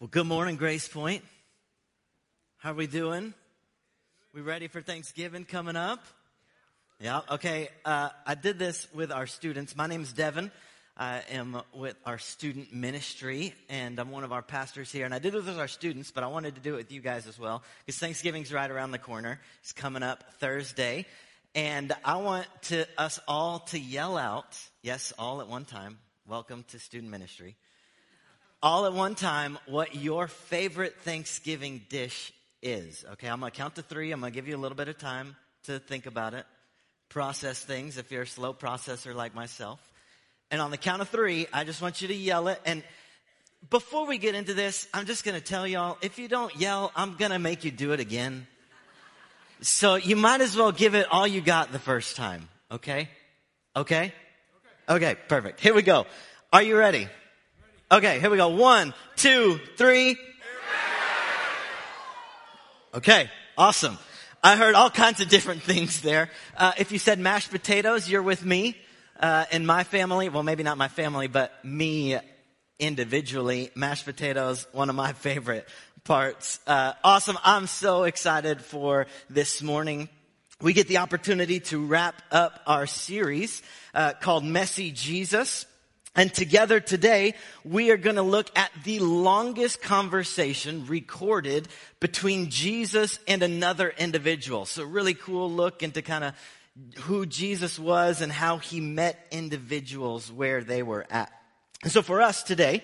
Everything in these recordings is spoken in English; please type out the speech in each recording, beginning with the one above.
Well, good morning, Grace Point. How are we doing? We ready for Thanksgiving coming up? Yeah, okay. Uh, I did this with our students. My name is Devon. I am with our student ministry, and I'm one of our pastors here. And I did this with our students, but I wanted to do it with you guys as well, because Thanksgiving's right around the corner. It's coming up Thursday. And I want to, us all to yell out, yes, all at one time, welcome to student ministry all at one time what your favorite Thanksgiving dish is. Okay, I'm gonna count to three. I'm gonna give you a little bit of time to think about it, process things if you're a slow processor like myself. And on the count of three, I just want you to yell it. And before we get into this, I'm just gonna tell y'all if you don't yell, I'm gonna make you do it again. So you might as well give it all you got the first time. Okay? Okay? Okay, perfect. Here we go. Are you ready? Okay, here we go. One, two, three. Okay, awesome. I heard all kinds of different things there. Uh, if you said mashed potatoes, you're with me. Uh, in my family, well, maybe not my family, but me individually, mashed potatoes, one of my favorite parts. Uh, awesome. I'm so excited for this morning. We get the opportunity to wrap up our series uh, called Messy Jesus. And together today, we are going to look at the longest conversation recorded between Jesus and another individual. So really cool look into kind of who Jesus was and how he met individuals where they were at. And so for us today,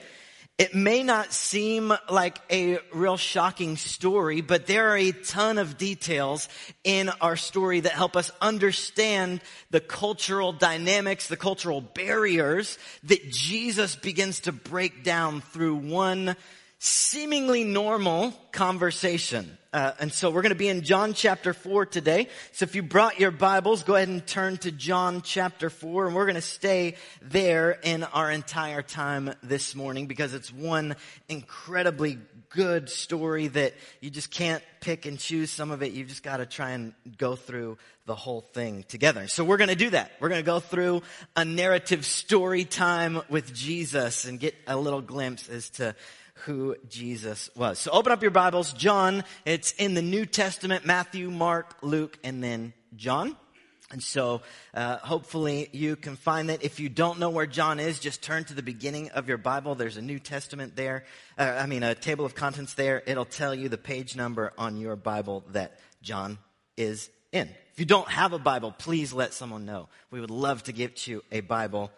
it may not seem like a real shocking story, but there are a ton of details in our story that help us understand the cultural dynamics, the cultural barriers that Jesus begins to break down through one seemingly normal conversation. Uh, and so we're going to be in John chapter 4 today. So if you brought your Bibles, go ahead and turn to John chapter 4 and we're going to stay there in our entire time this morning because it's one incredibly good story that you just can't pick and choose some of it. You've just got to try and go through the whole thing together. So we're going to do that. We're going to go through a narrative story time with Jesus and get a little glimpse as to who Jesus was. So open up your Bibles. John, it's in the New Testament, Matthew, Mark, Luke, and then John. And so, uh, hopefully you can find that. If you don't know where John is, just turn to the beginning of your Bible. There's a New Testament there. Uh, I mean, a table of contents there. It'll tell you the page number on your Bible that John is in. If you don't have a Bible, please let someone know. We would love to give you a Bible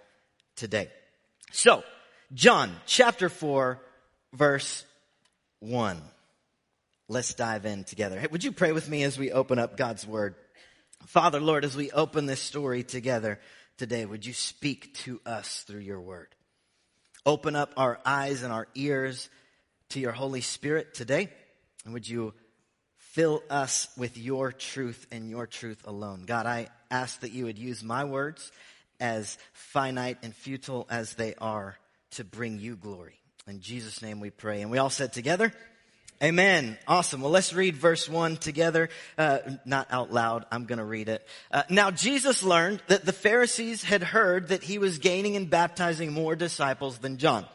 today. So, John chapter 4, verse 1. Let's dive in together. Hey, would you pray with me as we open up God's word? Father, Lord, as we open this story together today, would you speak to us through your word? Open up our eyes and our ears to your Holy Spirit today. And would you fill us with your truth and your truth alone? God, I ask that you would use my words as finite and futile as they are to bring you glory. In Jesus' name we pray. And we all said together, Amen. Awesome. Well, let's read verse one together. Uh, not out loud. I'm going to read it. Uh, now Jesus learned that the Pharisees had heard that he was gaining and baptizing more disciples than John.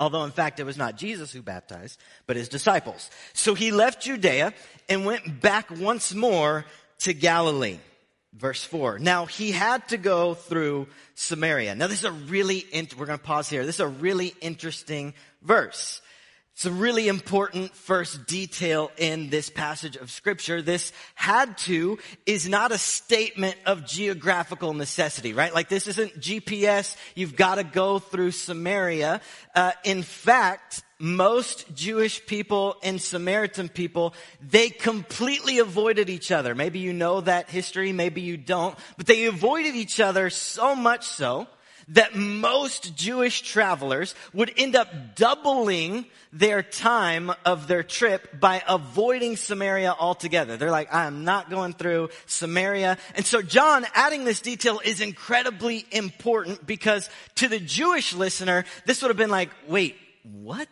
Although in fact it was not Jesus who baptized, but his disciples. So he left Judea and went back once more to Galilee. Verse 4. Now he had to go through Samaria. Now this is a really, in- we're going to pause here. This is a really interesting verse. It's a really important first detail in this passage of scripture. This had to is not a statement of geographical necessity, right? Like this isn't GPS. You've got to go through Samaria. Uh, in fact, most Jewish people and Samaritan people, they completely avoided each other. Maybe you know that history, maybe you don't, but they avoided each other so much so that most Jewish travelers would end up doubling their time of their trip by avoiding Samaria altogether. They're like, I am not going through Samaria. And so John adding this detail is incredibly important because to the Jewish listener, this would have been like, wait, what?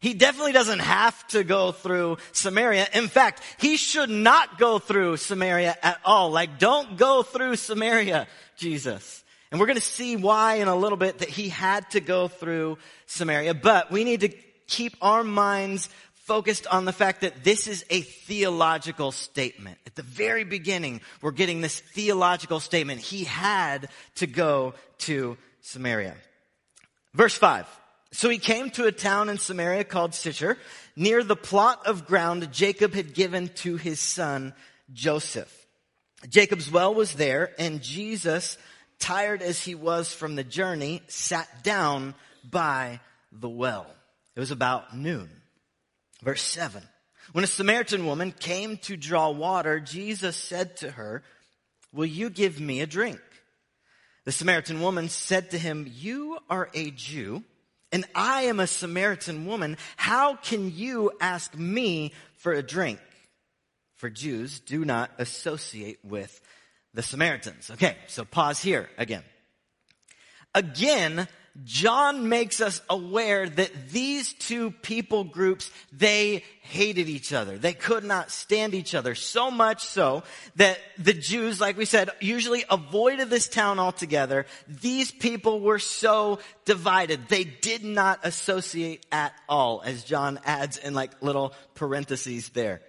He definitely doesn't have to go through Samaria. In fact, he should not go through Samaria at all. Like, don't go through Samaria, Jesus. And we're going to see why in a little bit that he had to go through Samaria. But we need to keep our minds focused on the fact that this is a theological statement. At the very beginning, we're getting this theological statement. He had to go to Samaria. Verse 5. So he came to a town in Samaria called Sychar, near the plot of ground Jacob had given to his son Joseph. Jacob's well was there, and Jesus, tired as he was from the journey, sat down by the well. It was about noon. Verse 7. When a Samaritan woman came to draw water, Jesus said to her, Will you give me a drink? The Samaritan woman said to him, You are a Jew, and I am a Samaritan woman. How can you ask me for a drink? For Jews do not associate with the Samaritans. Okay, so pause here again. Again, John makes us aware that these two people groups, they hated each other. They could not stand each other. So much so that the Jews, like we said, usually avoided this town altogether. These people were so divided. They did not associate at all, as John adds in like little parentheses there.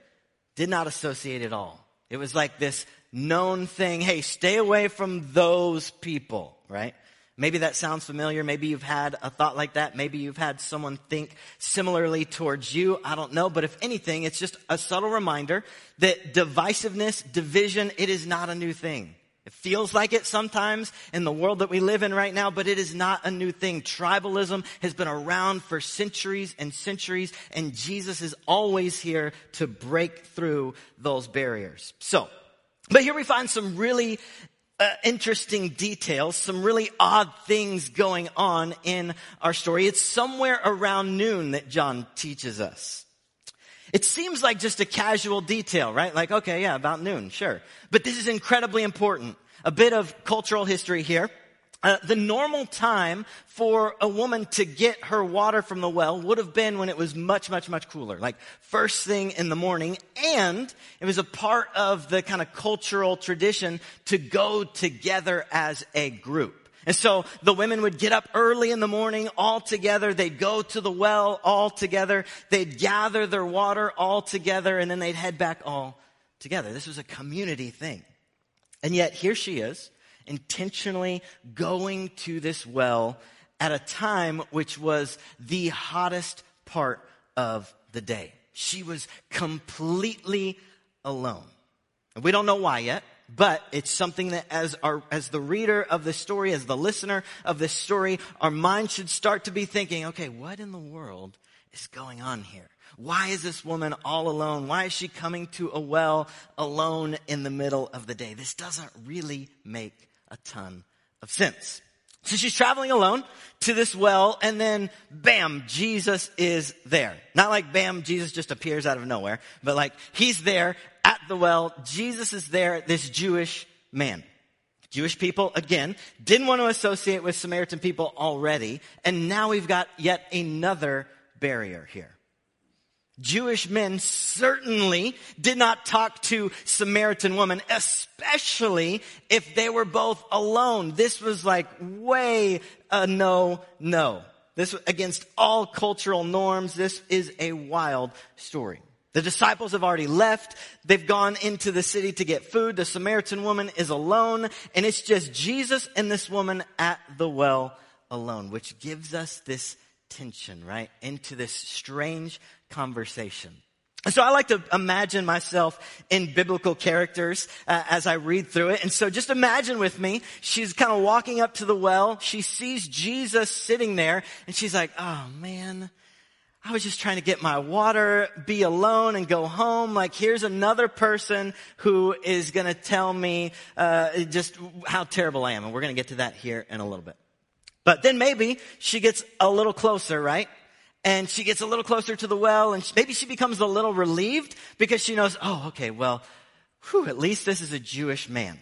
Did not associate at all. It was like this known thing. Hey, stay away from those people, right? Maybe that sounds familiar. Maybe you've had a thought like that. Maybe you've had someone think similarly towards you. I don't know. But if anything, it's just a subtle reminder that divisiveness, division, it is not a new thing. It feels like it sometimes in the world that we live in right now, but it is not a new thing. Tribalism has been around for centuries and centuries, and Jesus is always here to break through those barriers. So, but here we find some really uh, interesting details, some really odd things going on in our story. It's somewhere around noon that John teaches us. It seems like just a casual detail, right? Like, okay, yeah, about noon, sure. But this is incredibly important. A bit of cultural history here. Uh, the normal time for a woman to get her water from the well would have been when it was much, much, much cooler, like first thing in the morning. And it was a part of the kind of cultural tradition to go together as a group. And so the women would get up early in the morning all together. They'd go to the well all together. They'd gather their water all together and then they'd head back all together. This was a community thing. And yet here she is intentionally going to this well at a time which was the hottest part of the day. She was completely alone. We don't know why yet, but it's something that as our, as the reader of the story, as the listener of this story, our mind should start to be thinking, okay, what in the world is going on here? Why is this woman all alone? Why is she coming to a well alone in the middle of the day? This doesn't really make a ton of sense. So she's traveling alone to this well and then bam, Jesus is there. Not like bam, Jesus just appears out of nowhere, but like he's there at the well. Jesus is there, this Jewish man. Jewish people, again, didn't want to associate with Samaritan people already, and now we've got yet another barrier here. Jewish men certainly did not talk to Samaritan women, especially if they were both alone. This was like way a no, no. This was against all cultural norms. This is a wild story. The disciples have already left. They've gone into the city to get food. The Samaritan woman is alone and it's just Jesus and this woman at the well alone, which gives us this tension, right? Into this strange conversation. So I like to imagine myself in biblical characters uh, as I read through it. And so just imagine with me, she's kind of walking up to the well. She sees Jesus sitting there and she's like, oh man, I was just trying to get my water, be alone and go home. Like here's another person who is going to tell me uh, just how terrible I am. And we're going to get to that here in a little bit. But then maybe she gets a little closer, right? And she gets a little closer to the well and maybe she becomes a little relieved because she knows, oh, okay, well, whew, at least this is a Jewish man.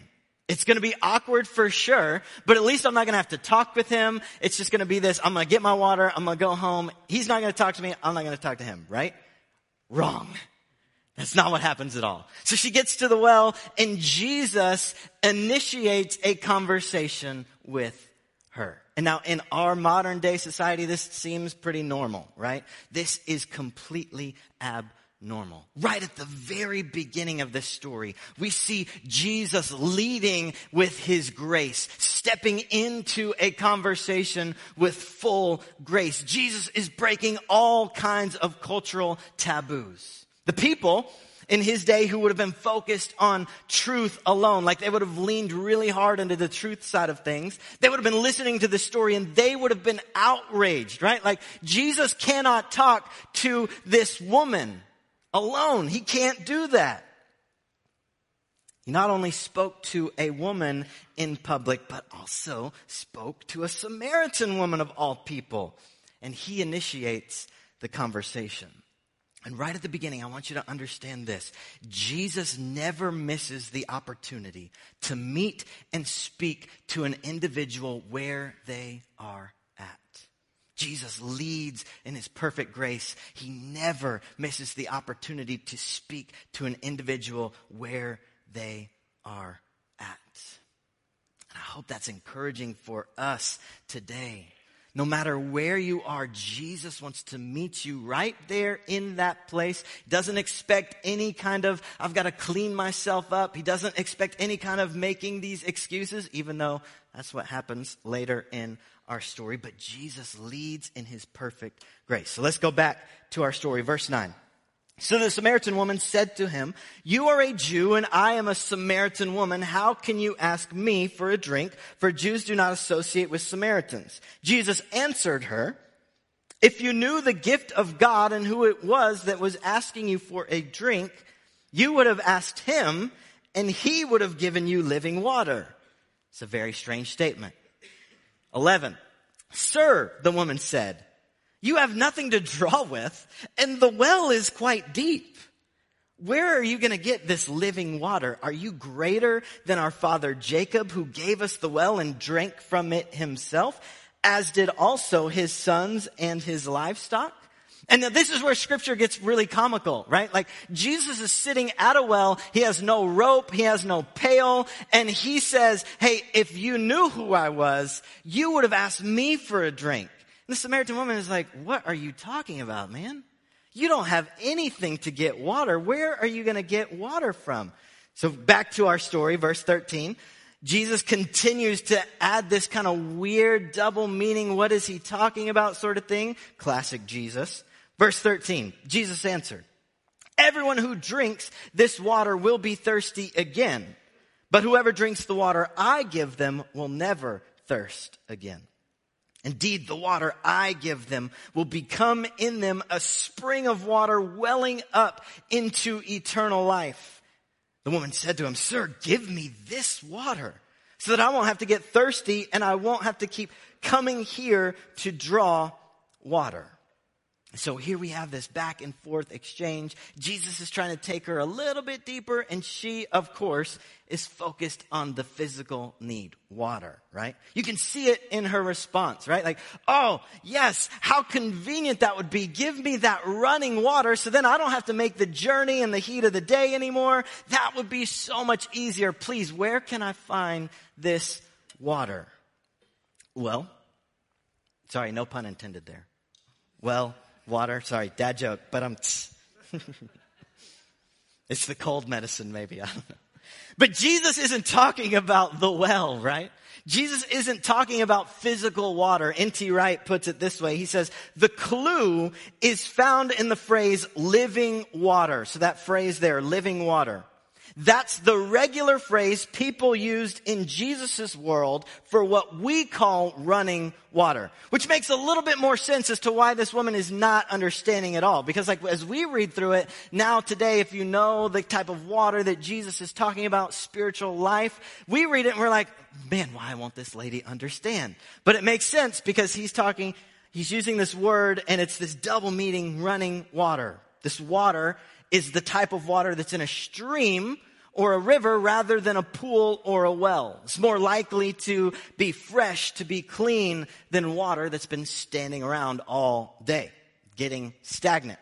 It's going to be awkward for sure, but at least I'm not going to have to talk with him. It's just going to be this. I'm going to get my water. I'm going to go home. He's not going to talk to me. I'm not going to talk to him, right? Wrong. That's not what happens at all. So she gets to the well and Jesus initiates a conversation with her. And now in our modern day society, this seems pretty normal, right? This is completely abnormal. Right at the very beginning of this story, we see Jesus leading with his grace, stepping into a conversation with full grace. Jesus is breaking all kinds of cultural taboos. The people in his day who would have been focused on truth alone. Like they would have leaned really hard into the truth side of things. They would have been listening to the story and they would have been outraged, right? Like Jesus cannot talk to this woman alone. He can't do that. He not only spoke to a woman in public, but also spoke to a Samaritan woman of all people. And he initiates the conversation. And right at the beginning, I want you to understand this. Jesus never misses the opportunity to meet and speak to an individual where they are at. Jesus leads in his perfect grace. He never misses the opportunity to speak to an individual where they are at. And I hope that's encouraging for us today. No matter where you are, Jesus wants to meet you right there in that place. He doesn't expect any kind of, I've got to clean myself up. He doesn't expect any kind of making these excuses, even though that's what happens later in our story. But Jesus leads in his perfect grace. So let's go back to our story. Verse 9. So the Samaritan woman said to him, You are a Jew and I am a Samaritan woman. How can you ask me for a drink? For Jews do not associate with Samaritans. Jesus answered her, If you knew the gift of God and who it was that was asking you for a drink, you would have asked him and he would have given you living water. It's a very strange statement. 11. Sir, the woman said, you have nothing to draw with, and the well is quite deep. Where are you going to get this living water? Are you greater than our father Jacob, who gave us the well and drank from it himself, as did also his sons and his livestock? And this is where scripture gets really comical, right? Like Jesus is sitting at a well. He has no rope. He has no pail. And he says, Hey, if you knew who I was, you would have asked me for a drink the Samaritan woman is like, what are you talking about, man? You don't have anything to get water. Where are you going to get water from? So back to our story, verse 13. Jesus continues to add this kind of weird double meaning. What is he talking about sort of thing? Classic Jesus. Verse 13. Jesus answered, everyone who drinks this water will be thirsty again, but whoever drinks the water I give them will never thirst again. Indeed, the water I give them will become in them a spring of water welling up into eternal life. The woman said to him, Sir, give me this water so that I won't have to get thirsty and I won't have to keep coming here to draw water. So here we have this back and forth exchange. Jesus is trying to take her a little bit deeper, and she, of course, is focused on the physical need, water, right? You can see it in her response, right? Like, oh, yes, how convenient that would be. Give me that running water so then I don't have to make the journey in the heat of the day anymore. That would be so much easier. Please, where can I find this water? Well, sorry, no pun intended there. Well, water. Sorry, dad joke, but I'm. it's the cold medicine, maybe. I don't know. But Jesus isn't talking about the well, right? Jesus isn't talking about physical water. N.T. Wright puts it this way. He says, the clue is found in the phrase living water. So that phrase there, living water. That's the regular phrase people used in Jesus' world for what we call running water. Which makes a little bit more sense as to why this woman is not understanding at all. Because like as we read through it, now today, if you know the type of water that Jesus is talking about, spiritual life, we read it and we're like, man, why won't this lady understand? But it makes sense because he's talking, he's using this word and it's this double meaning running water. This water is the type of water that's in a stream or a river rather than a pool or a well. It's more likely to be fresh, to be clean than water that's been standing around all day, getting stagnant.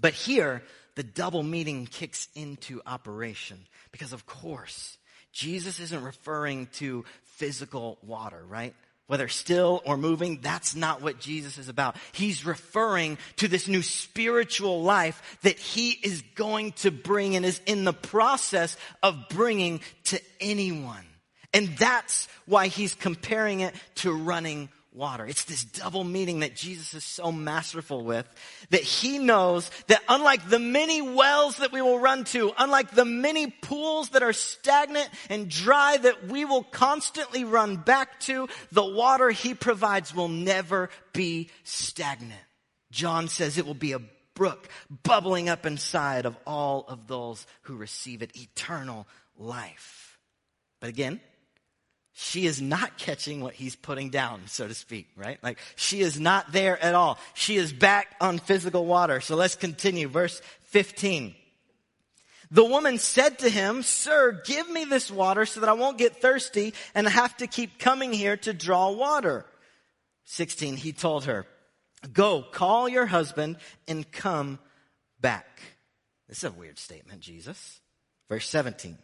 But here, the double meaning kicks into operation because of course, Jesus isn't referring to physical water, right? Whether still or moving, that's not what Jesus is about. He's referring to this new spiritual life that he is going to bring and is in the process of bringing to anyone. And that's why he's comparing it to running water. It's this double meaning that Jesus is so masterful with that he knows that unlike the many wells that we will run to, unlike the many pools that are stagnant and dry that we will constantly run back to, the water he provides will never be stagnant. John says it will be a brook bubbling up inside of all of those who receive it, eternal life. But again, she is not catching what he's putting down, so to speak, right? Like she is not there at all. She is back on physical water. So let's continue. Verse 15. The woman said to him, Sir, give me this water so that I won't get thirsty and have to keep coming here to draw water. 16. He told her, Go, call your husband and come back. This is a weird statement, Jesus. Verse 17.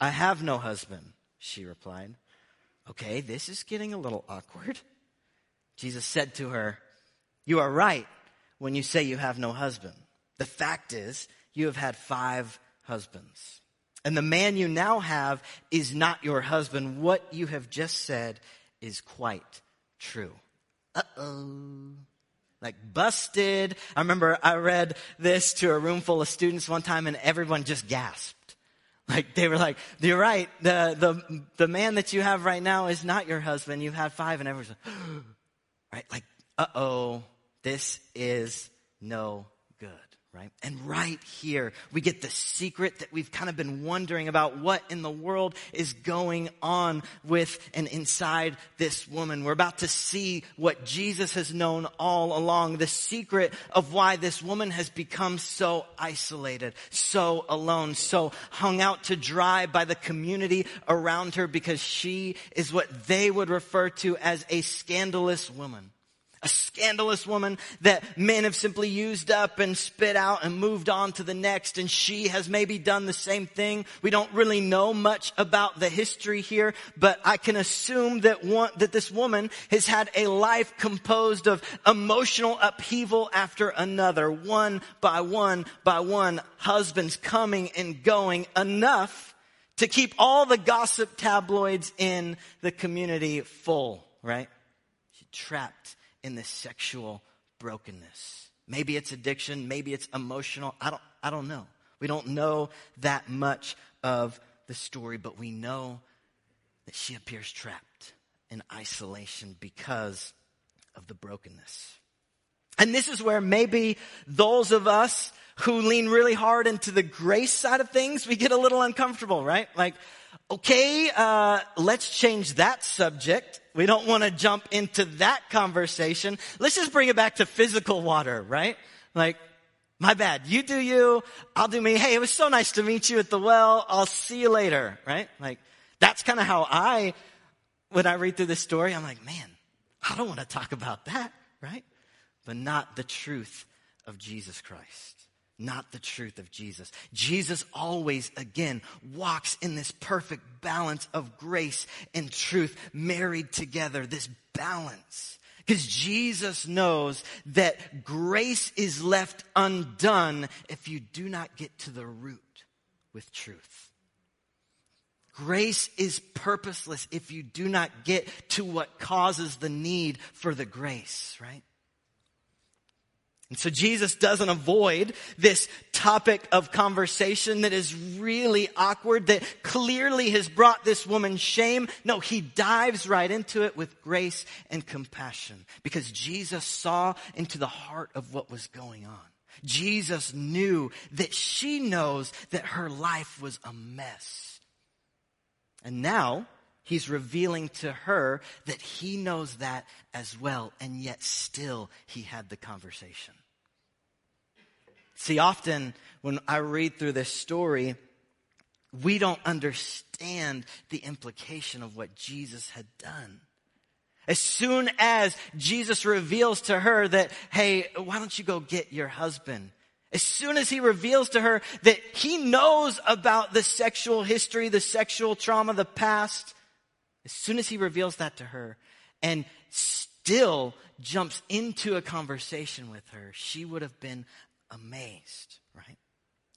I have no husband she replied. Okay, this is getting a little awkward. Jesus said to her, You are right when you say you have no husband. The fact is, you have had five husbands. And the man you now have is not your husband. What you have just said is quite true. Uh oh. Like busted. I remember I read this to a room full of students one time and everyone just gasped. Like they were like, you're right. The, the, the man that you have right now is not your husband. You've had five and everyone's like, right? Like, uh oh, this is no right? And right here, we get the secret that we've kind of been wondering about what in the world is going on with and inside this woman. We're about to see what Jesus has known all along, the secret of why this woman has become so isolated, so alone, so hung out to dry by the community around her because she is what they would refer to as a scandalous woman a scandalous woman that men have simply used up and spit out and moved on to the next. And she has maybe done the same thing. We don't really know much about the history here, but I can assume that one, that this woman has had a life composed of emotional upheaval after another, one by one by one, husbands coming and going enough to keep all the gossip tabloids in the community full, right? She trapped in this sexual brokenness. Maybe it's addiction, maybe it's emotional. I don't, I don't know. We don't know that much of the story, but we know that she appears trapped in isolation because of the brokenness. And this is where maybe those of us who lean really hard into the grace side of things, we get a little uncomfortable, right? Like, okay, uh, let's change that subject. We don't want to jump into that conversation. Let's just bring it back to physical water, right? Like, my bad. You do you. I'll do me. Hey, it was so nice to meet you at the well. I'll see you later, right? Like, that's kind of how I, when I read through this story, I'm like, man, I don't want to talk about that, right? But not the truth of Jesus Christ not the truth of Jesus. Jesus always, again, walks in this perfect balance of grace and truth married together, this balance. Because Jesus knows that grace is left undone if you do not get to the root with truth. Grace is purposeless if you do not get to what causes the need for the grace, right? And so Jesus doesn't avoid this topic of conversation that is really awkward, that clearly has brought this woman shame. No, he dives right into it with grace and compassion because Jesus saw into the heart of what was going on. Jesus knew that she knows that her life was a mess. And now he's revealing to her that he knows that as well, and yet still he had the conversation. See, often when I read through this story, we don't understand the implication of what Jesus had done. As soon as Jesus reveals to her that, hey, why don't you go get your husband? As soon as he reveals to her that he knows about the sexual history, the sexual trauma, the past, as soon as he reveals that to her and still jumps into a conversation with her, she would have been amazed, right?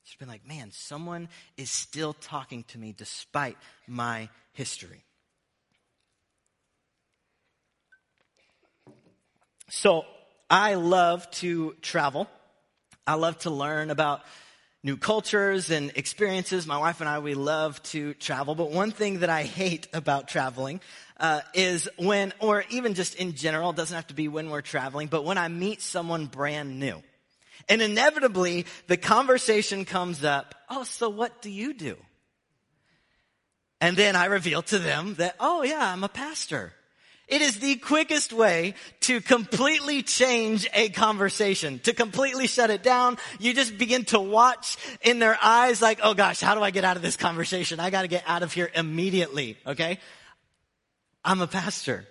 She's been like, man, someone is still talking to me despite my history. So I love to travel. I love to learn about new cultures and experiences. My wife and I, we love to travel. But one thing that I hate about traveling uh, is when, or even just in general, doesn't have to be when we're traveling, but when I meet someone brand new. And inevitably, the conversation comes up, oh, so what do you do? And then I reveal to them that, oh yeah, I'm a pastor. It is the quickest way to completely change a conversation, to completely shut it down. You just begin to watch in their eyes like, oh gosh, how do I get out of this conversation? I gotta get out of here immediately, okay? I'm a pastor.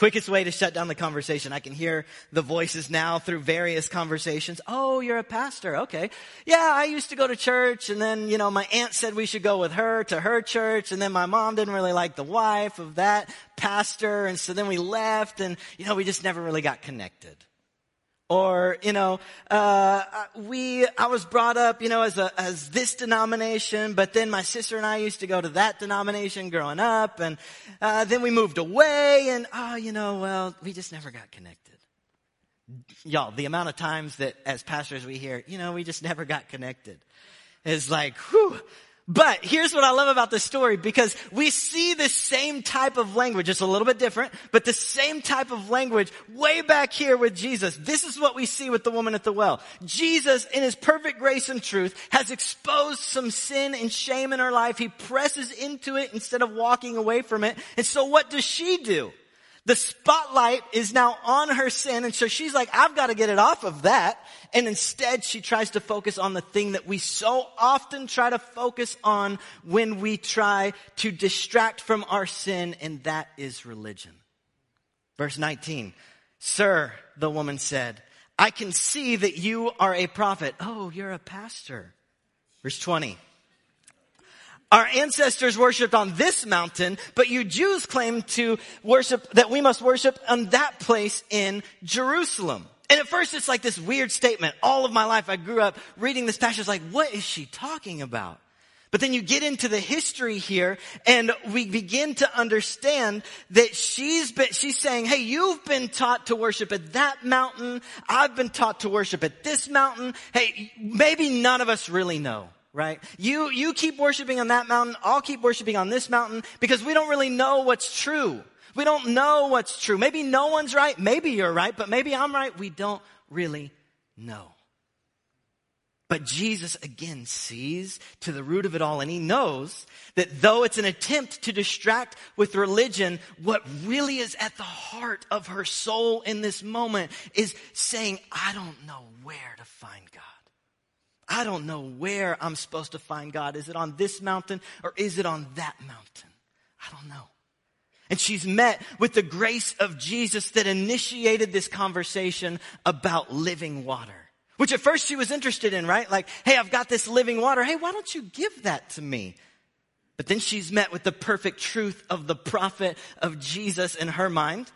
Quickest way to shut down the conversation. I can hear the voices now through various conversations. Oh, you're a pastor. Okay. Yeah, I used to go to church and then, you know, my aunt said we should go with her to her church and then my mom didn't really like the wife of that pastor and so then we left and, you know, we just never really got connected. Or, you know, uh, we, I was brought up, you know, as a, as this denomination, but then my sister and I used to go to that denomination growing up, and, uh, then we moved away, and, oh, you know, well, we just never got connected. Y'all, the amount of times that as pastors we hear, you know, we just never got connected is like, whew, but here's what I love about this story because we see the same type of language. It's a little bit different, but the same type of language way back here with Jesus. This is what we see with the woman at the well. Jesus, in his perfect grace and truth, has exposed some sin and shame in her life. He presses into it instead of walking away from it. And so what does she do? The spotlight is now on her sin. And so she's like, I've got to get it off of that. And instead she tries to focus on the thing that we so often try to focus on when we try to distract from our sin. And that is religion. Verse 19. Sir, the woman said, I can see that you are a prophet. Oh, you're a pastor. Verse 20. Our ancestors worshiped on this mountain, but you Jews claim to worship, that we must worship on that place in Jerusalem. And at first it's like this weird statement. All of my life I grew up reading this passage like, what is she talking about? But then you get into the history here and we begin to understand that she's been, she's saying, hey, you've been taught to worship at that mountain. I've been taught to worship at this mountain. Hey, maybe none of us really know right? You, you keep worshiping on that mountain. I'll keep worshiping on this mountain because we don't really know what's true. We don't know what's true. Maybe no one's right. Maybe you're right, but maybe I'm right. We don't really know. But Jesus again sees to the root of it all and he knows that though it's an attempt to distract with religion, what really is at the heart of her soul in this moment is saying, I don't know where to find God. I don't know where I'm supposed to find God. Is it on this mountain or is it on that mountain? I don't know. And she's met with the grace of Jesus that initiated this conversation about living water. Which at first she was interested in, right? Like, hey, I've got this living water. Hey, why don't you give that to me? But then she's met with the perfect truth of the prophet of Jesus in her mind.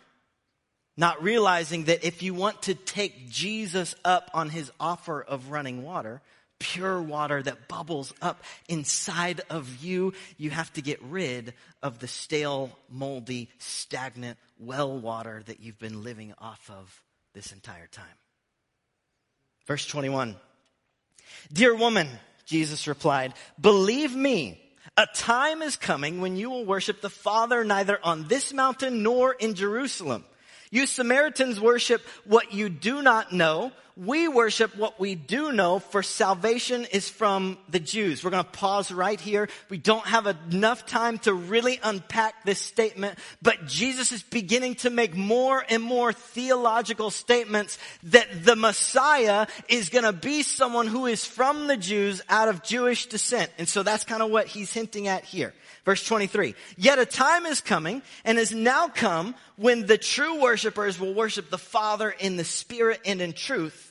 Not realizing that if you want to take Jesus up on his offer of running water, pure water that bubbles up inside of you. You have to get rid of the stale, moldy, stagnant well water that you've been living off of this entire time. Verse 21. Dear woman, Jesus replied, believe me, a time is coming when you will worship the Father neither on this mountain nor in Jerusalem. You Samaritans worship what you do not know we worship what we do know for salvation is from the Jews. We're going to pause right here. We don't have enough time to really unpack this statement, but Jesus is beginning to make more and more theological statements that the Messiah is going to be someone who is from the Jews out of Jewish descent. And so that's kind of what he's hinting at here. Verse 23. Yet a time is coming and has now come when the true worshipers will worship the Father in the Spirit and in truth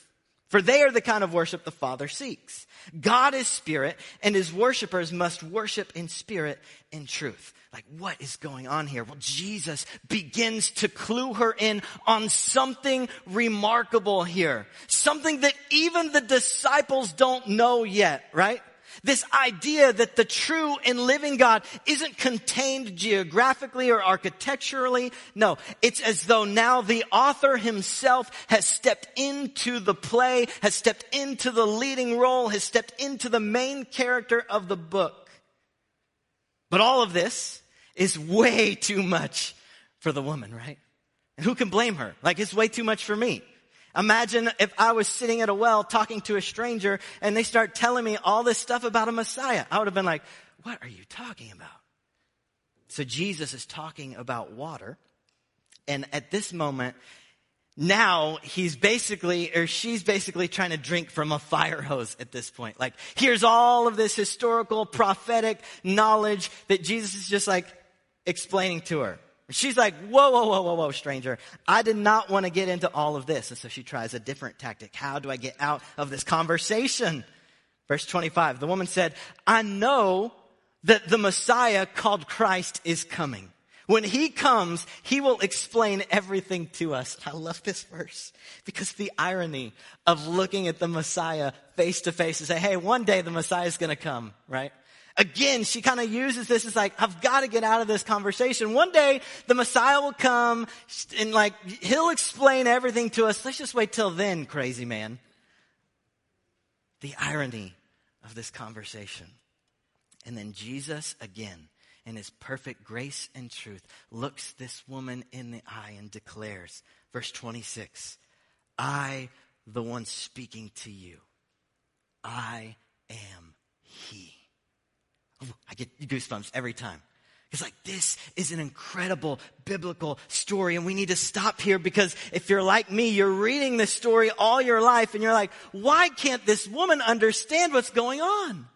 For they are the kind of worship the Father seeks. God is spirit, and his worshipers must worship in spirit and truth. Like, what is going on here? Well, Jesus begins to clue her in on something remarkable here. Something that even the disciples don't know yet, right? This idea that the true and living God isn't contained geographically or architecturally. No, it's as though now the author himself has stepped into the play, has stepped into the leading role, has stepped into the main character of the book. But all of this is way too much for the woman, right? And who can blame her? Like it's way too much for me. Imagine if I was sitting at a well talking to a stranger and they start telling me all this stuff about a Messiah. I would have been like, what are you talking about? So Jesus is talking about water. And at this moment, now he's basically, or she's basically trying to drink from a fire hose at this point. Like, here's all of this historical, prophetic knowledge that Jesus is just like explaining to her. She's like, whoa, whoa, whoa, whoa, whoa, stranger. I did not want to get into all of this. And so she tries a different tactic. How do I get out of this conversation? Verse 25, the woman said, I know that the Messiah called Christ is coming. When he comes, he will explain everything to us. I love this verse because the irony of looking at the Messiah face to face and say, hey, one day the Messiah is going to come, right? Again, she kind of uses this as like, I've got to get out of this conversation. One day the Messiah will come and like, he'll explain everything to us. Let's just wait till then, crazy man. The irony of this conversation. And then Jesus again, in his perfect grace and truth, looks this woman in the eye and declares, verse 26, I, the one speaking to you, I am he. I get goosebumps every time. It's like, this is an incredible biblical story and we need to stop here because if you're like me, you're reading this story all your life and you're like, why can't this woman understand what's going on?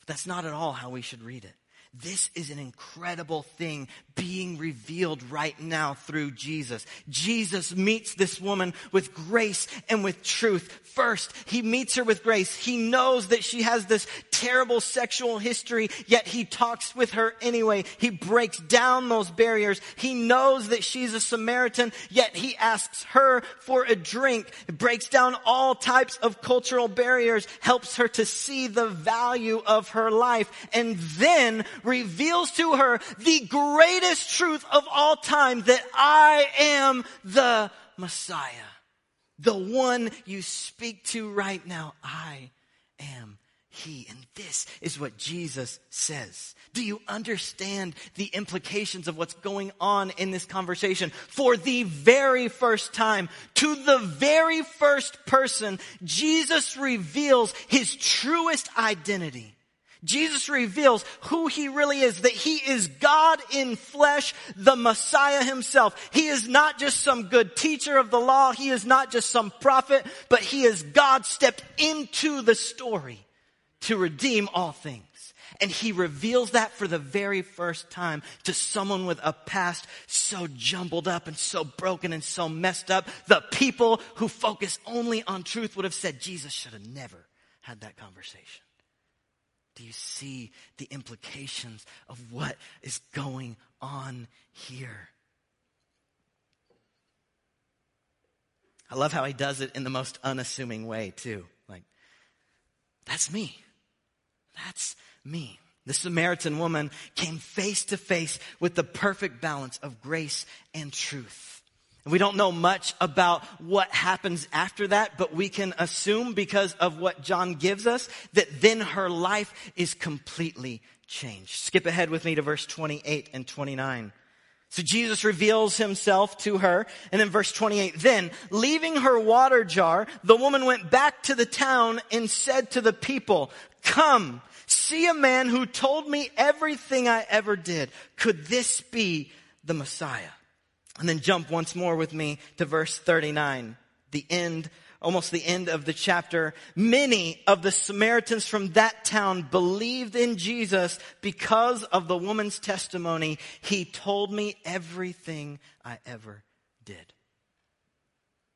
But that's not at all how we should read it. This is an incredible thing being revealed right now through Jesus. Jesus meets this woman with grace and with truth. First, he meets her with grace. He knows that she has this terrible sexual history, yet he talks with her anyway. He breaks down those barriers. He knows that she's a Samaritan, yet he asks her for a drink. It breaks down all types of cultural barriers, helps her to see the value of her life, and then reveals to her the greatest truth of all time that I am the Messiah. The one you speak to right now. I am he. And this is what Jesus says. Do you understand the implications of what's going on in this conversation? For the very first time, to the very first person, Jesus reveals his truest identity. Jesus reveals who he really is, that he is God in flesh, the Messiah himself. He is not just some good teacher of the law. He is not just some prophet, but he is God stepped into the story to redeem all things. And he reveals that for the very first time to someone with a past so jumbled up and so broken and so messed up. The people who focus only on truth would have said Jesus should have never had that conversation. Do you see the implications of what is going on here? I love how he does it in the most unassuming way, too. Like, that's me. That's me. The Samaritan woman came face to face with the perfect balance of grace and truth. We don't know much about what happens after that, but we can assume because of what John gives us that then her life is completely changed. Skip ahead with me to verse 28 and 29. So Jesus reveals himself to her. And in verse 28, then leaving her water jar, the woman went back to the town and said to the people, come, see a man who told me everything I ever did. Could this be the Messiah? And then jump once more with me to verse 39, the end, almost the end of the chapter. Many of the Samaritans from that town believed in Jesus because of the woman's testimony. He told me everything I ever did.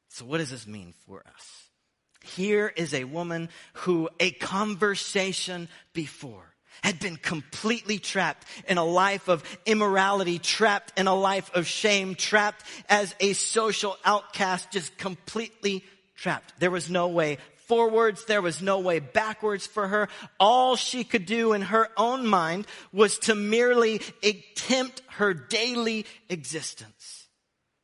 So what does this mean for us? Here is a woman who a conversation before had been completely trapped in a life of immorality, trapped in a life of shame, trapped as a social outcast, just completely trapped. There was no way forwards. There was no way backwards for her. All she could do in her own mind was to merely attempt her daily existence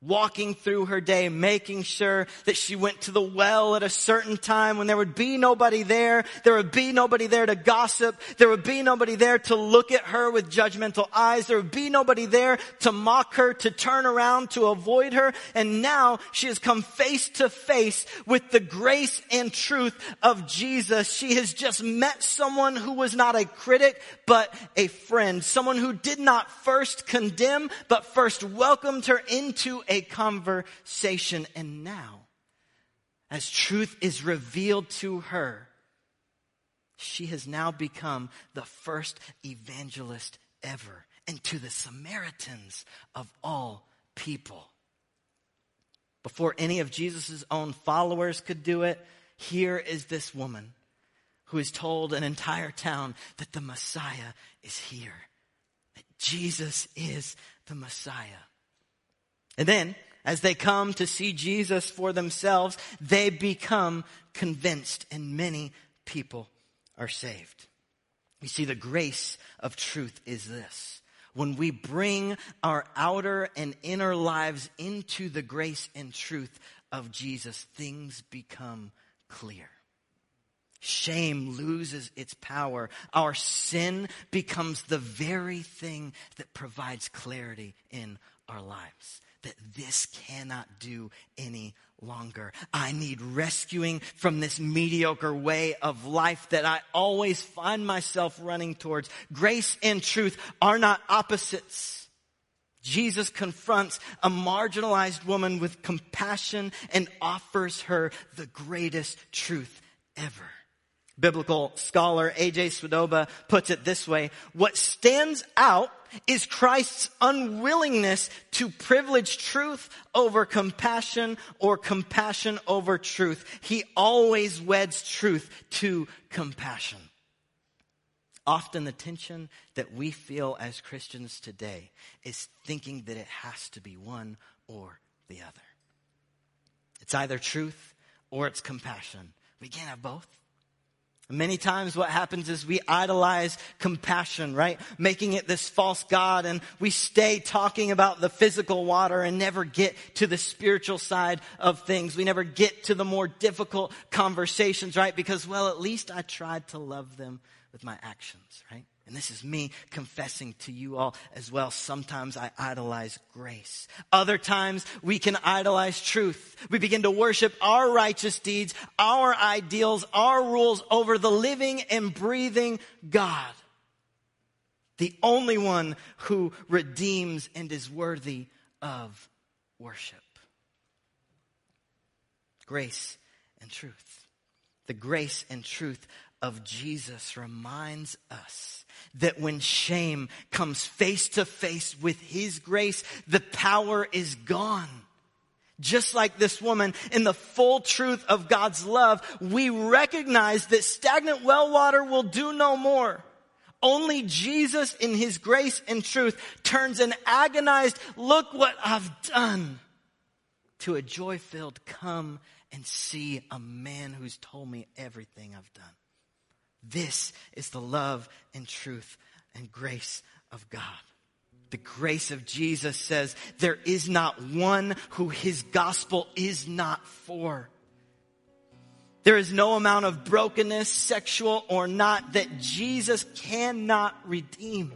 walking through her day, making sure that she went to the well at a certain time when there would be nobody there. There would be nobody there to gossip. There would be nobody there to look at her with judgmental eyes. There would be nobody there to mock her, to turn around, to avoid her. And now she has come face to face with the grace and truth of Jesus. She has just met someone who was not a critic, but a friend. Someone who did not first condemn, but first welcomed her into a a conversation. And now, as truth is revealed to her, she has now become the first evangelist ever and to the Samaritans of all people. Before any of Jesus' own followers could do it, here is this woman who has told an entire town that the Messiah is here, that Jesus is the Messiah. And then, as they come to see Jesus for themselves, they become convinced, and many people are saved. You see, the grace of truth is this. When we bring our outer and inner lives into the grace and truth of Jesus, things become clear. Shame loses its power. Our sin becomes the very thing that provides clarity in our lives that this cannot do any longer. I need rescuing from this mediocre way of life that I always find myself running towards. Grace and truth are not opposites. Jesus confronts a marginalized woman with compassion and offers her the greatest truth ever. Biblical scholar A.J. Swoboda puts it this way. What stands out is Christ's unwillingness to privilege truth over compassion or compassion over truth. He always weds truth to compassion. Often the tension that we feel as Christians today is thinking that it has to be one or the other. It's either truth or it's compassion. We can't have both. Many times what happens is we idolize compassion, right? Making it this false God and we stay talking about the physical water and never get to the spiritual side of things. We never get to the more difficult conversations, right? Because, well, at least I tried to love them with my actions, right? And this is me confessing to you all as well. Sometimes I idolize grace. Other times we can idolize truth. We begin to worship our righteous deeds, our ideals, our rules over the living and breathing God. The only one who redeems and is worthy of worship. Grace and truth. The grace and truth of Jesus reminds us that when shame comes face to face with His grace, the power is gone. Just like this woman, in the full truth of God's love, we recognize that stagnant well water will do no more. Only Jesus in His grace and truth turns an agonized, look what I've done, to a joy filled, come and see a man who's told me everything I've done. This is the love and truth and grace of God. The grace of Jesus says there is not one who his gospel is not for. There is no amount of brokenness, sexual or not, that Jesus cannot redeem.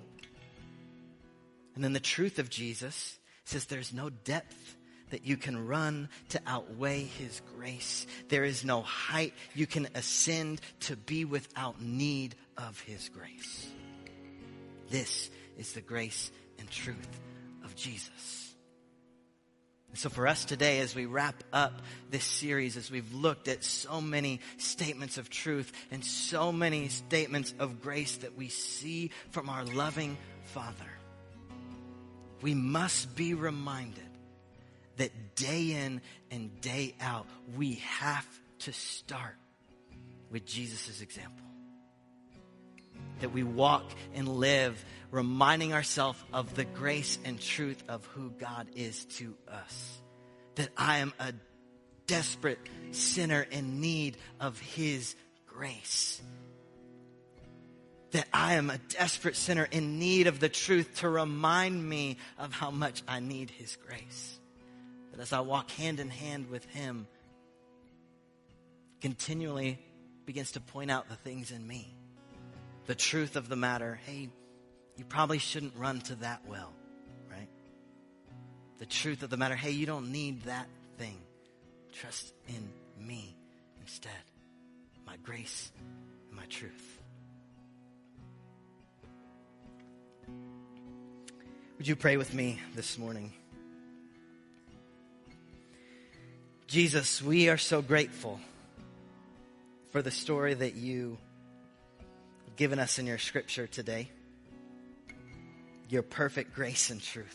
And then the truth of Jesus says there's no depth that you can run to outweigh his grace. There is no height you can ascend to be without need of his grace. This is the grace and truth of Jesus. So for us today, as we wrap up this series, as we've looked at so many statements of truth and so many statements of grace that we see from our loving Father, we must be reminded that day in and day out, we have to start with Jesus' example. That we walk and live reminding ourselves of the grace and truth of who God is to us. That I am a desperate sinner in need of His grace. That I am a desperate sinner in need of the truth to remind me of how much I need His grace. That as I walk hand in hand with Him, continually begins to point out the things in me. The truth of the matter. Hey, you probably shouldn't run to that well, right? The truth of the matter. Hey, you don't need that thing. Trust in me instead. My grace and my truth. Would you pray with me this morning? Jesus, we are so grateful for the story that you have given us in your scripture today. Your perfect grace and truth.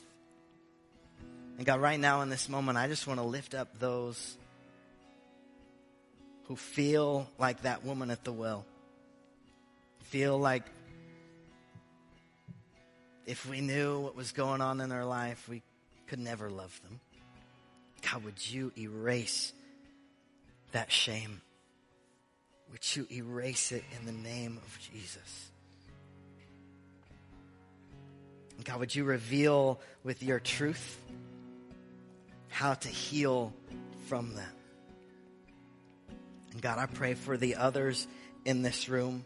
And God, right now in this moment, I just want to lift up those who feel like that woman at the well. Feel like if we knew what was going on in their life, we could never love them. God, would you erase that shame? Would you erase it in the name of Jesus? God, would you reveal with your truth how to heal from that? And God, I pray for the others in this room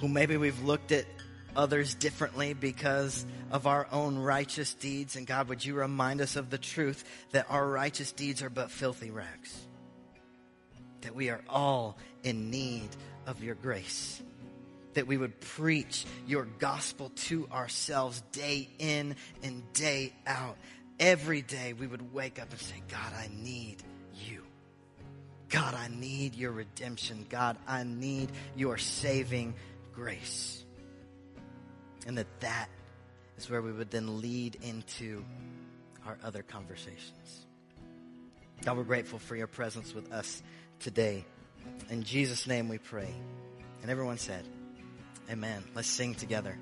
who maybe we've looked at others differently because of our own righteous deeds. And God, would you remind us of the truth that our righteous deeds are but filthy rags? That we are all in need of your grace. That we would preach your gospel to ourselves day in and day out. Every day we would wake up and say, God, I need you. God, I need your redemption. God, I need your saving grace. And that that is where we would then lead into our other conversations. God, we're grateful for your presence with us today. In Jesus' name we pray. And everyone said, Amen. Let's sing together.